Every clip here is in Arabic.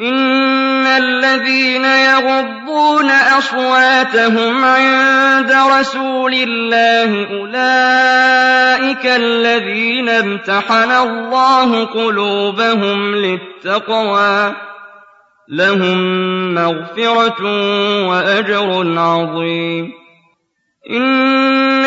إن الذين يغضون أصواتهم عند رسول الله أولئك الذين امتحن الله قلوبهم للتقوى لهم مغفرة وأجر عظيم إن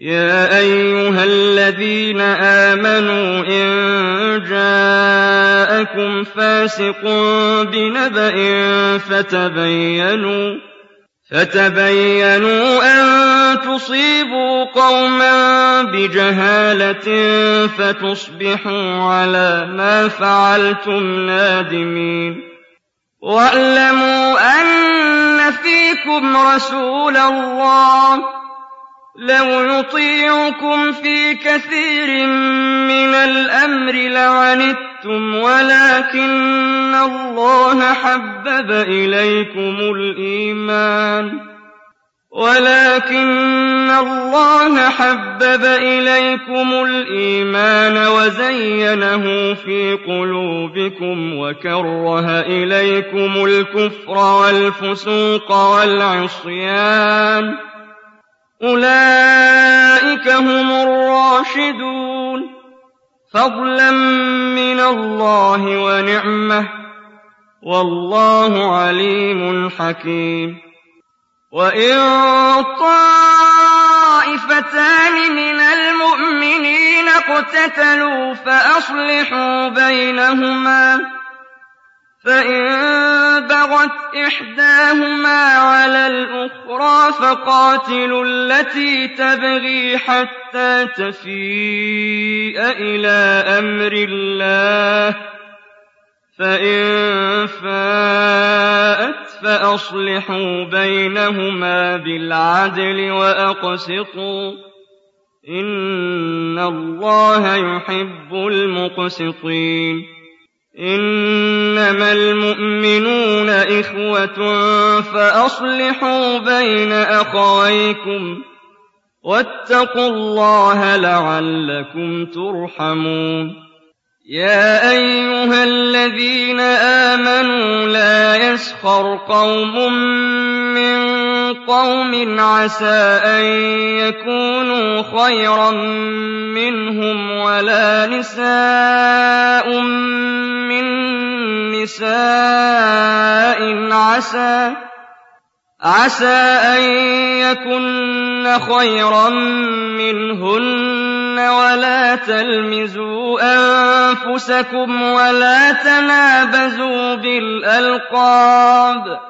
يا أيها الذين آمنوا إن جاءكم فاسق بنبأ فتبينوا فتبينوا أن تصيبوا قوما بجهالة فتصبحوا على ما فعلتم نادمين واعلموا أن فيكم رسول الله لو يطيعكم في كثير من الأمر لعنتم ولكن الله حبب إليكم الإيمان ولكن الله حبب إليكم الإيمان وزينه في قلوبكم وكره إليكم الكفر والفسوق والعصيان أولئك هم الراشدون. فضلا من الله ونعمة. والله عليم حكيم. وإن طائفتان من المؤمنين اقتتلوا فأصلحوا بينهما. فإن بغت إحداهما على الأخرى فقاتلوا التي تبغي حتى تفيء إلى أمر الله فإن فاءت فأصلحوا بينهما بالعدل وأقسطوا إن الله يحب المقسطين إنما المؤمنون إخوة فأصلحوا بين أخويكم واتقوا الله لعلكم ترحمون. يا أيها الذين آمنوا لا يسخر قوم من قوم عسى أن يكونوا خيرا منهم ولا نساء من نساء عسى عسى أن يكن خيرا منهن ولا تلمزوا أنفسكم ولا تنابزوا بالألقاب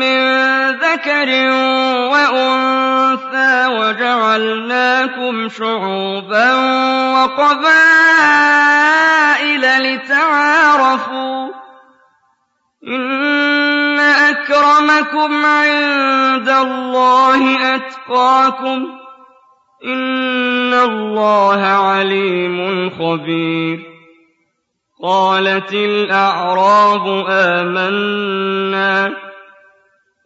مِّن ذَكَرٍ وَأُنثَىٰ وَجَعَلْنَاكُمْ شُعُوبًا وَقَبَائِلَ لِتَعَارَفُوا ۚ إِنَّ أَكْرَمَكُمْ عِندَ اللَّهِ أَتْقَاكُمْ ۚ إِنَّ اللَّهَ عَلِيمٌ خَبِيرٌ قَالَتِ الْأَعْرَابُ آمَنَّا ۖ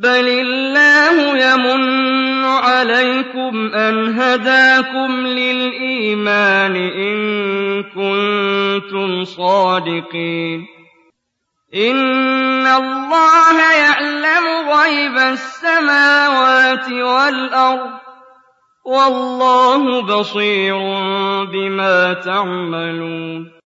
بَلِ اللَّهُ يَمُنُّ عَلَيْكُمْ أَنْ هَدَاكُمْ لِلْإِيمَانِ إِن كُنتُمْ صَادِقِينَ إِنَّ اللَّهَ يَعْلَمُ غَيْبَ السَّمَاوَاتِ وَالْأَرْضِ ۚ وَاللَّهُ بَصِيرٌ بِمَا تَعْمَلُونَ